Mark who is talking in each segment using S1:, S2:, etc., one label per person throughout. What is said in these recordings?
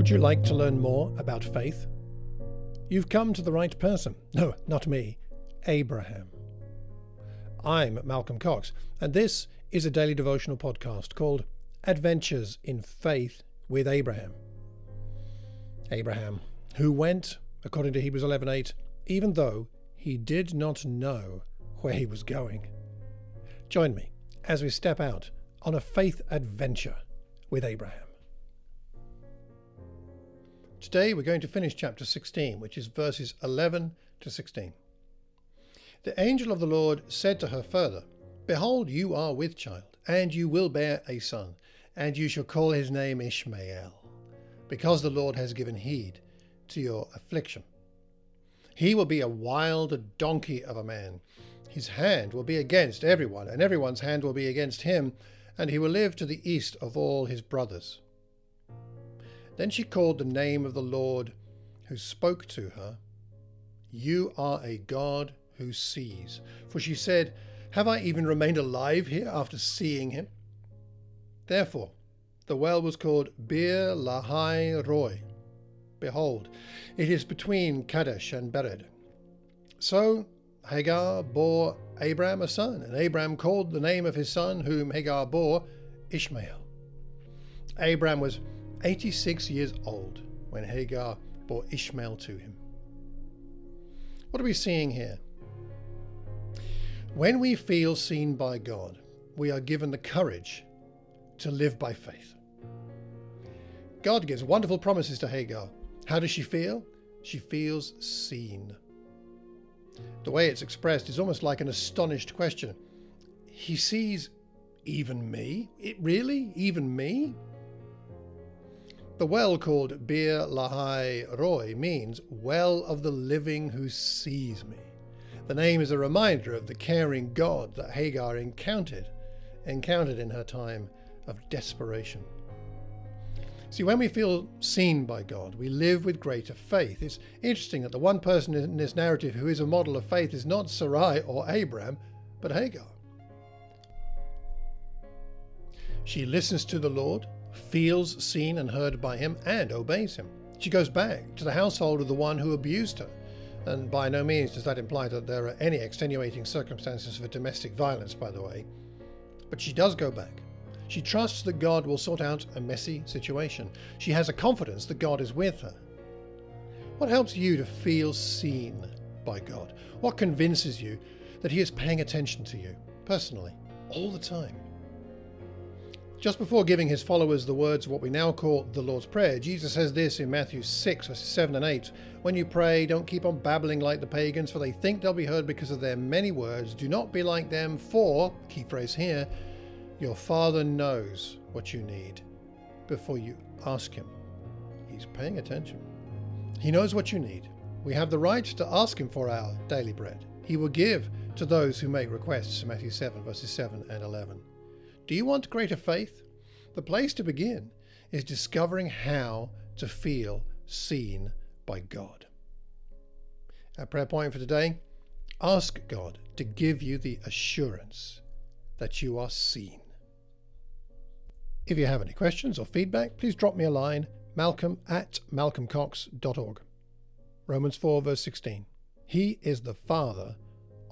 S1: Would you like to learn more about faith? You've come to the right person. No, not me, Abraham. I'm Malcolm Cox, and this is a daily devotional podcast called Adventures in Faith with Abraham. Abraham, who went, according to Hebrews 11:8, even though he did not know where he was going. Join me as we step out on a faith adventure with Abraham. Today we're going to finish chapter 16, which is verses 11 to 16. The angel of the Lord said to her further, Behold, you are with child, and you will bear a son, and you shall call his name Ishmael, because the Lord has given heed to your affliction. He will be a wild donkey of a man. His hand will be against everyone, and everyone's hand will be against him, and he will live to the east of all his brothers. Then she called the name of the Lord who spoke to her, You are a God who sees. For she said, Have I even remained alive here after seeing him? Therefore, the well was called Beer Lahai Roi. Behold, it is between Kadesh and Bered. So Hagar bore Abram a son, and Abram called the name of his son, whom Hagar bore, Ishmael. Abram was 86 years old when Hagar bore Ishmael to him. What are we seeing here? When we feel seen by God, we are given the courage to live by faith. God gives wonderful promises to Hagar. How does she feel? She feels seen. The way it's expressed is almost like an astonished question. He sees even me? It really? Even me? The well called Beer Lahai Roi means well of the living who sees me. The name is a reminder of the caring God that Hagar encountered, encountered in her time of desperation. See, when we feel seen by God, we live with greater faith. It's interesting that the one person in this narrative who is a model of faith is not Sarai or Abraham, but Hagar. She listens to the Lord, feels seen and heard by him, and obeys him. She goes back to the household of the one who abused her. And by no means does that imply that there are any extenuating circumstances for domestic violence, by the way. But she does go back. She trusts that God will sort out a messy situation. She has a confidence that God is with her. What helps you to feel seen by God? What convinces you that He is paying attention to you personally, all the time? Just before giving his followers the words of what we now call the Lord's Prayer, Jesus says this in Matthew 6, verses 7 and 8 When you pray, don't keep on babbling like the pagans, for they think they'll be heard because of their many words. Do not be like them, for, key phrase here, your Father knows what you need before you ask Him. He's paying attention. He knows what you need. We have the right to ask Him for our daily bread. He will give to those who make requests, Matthew 7, verses 7 and 11. Do you want greater faith? The place to begin is discovering how to feel seen by God. Our prayer point for today ask God to give you the assurance that you are seen. If you have any questions or feedback, please drop me a line malcolm at malcolmcox.org. Romans 4, verse 16. He is the Father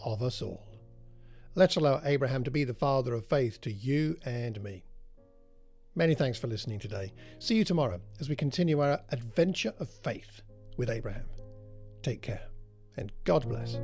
S1: of us all. Let's allow Abraham to be the father of faith to you and me. Many thanks for listening today. See you tomorrow as we continue our adventure of faith with Abraham. Take care and God bless.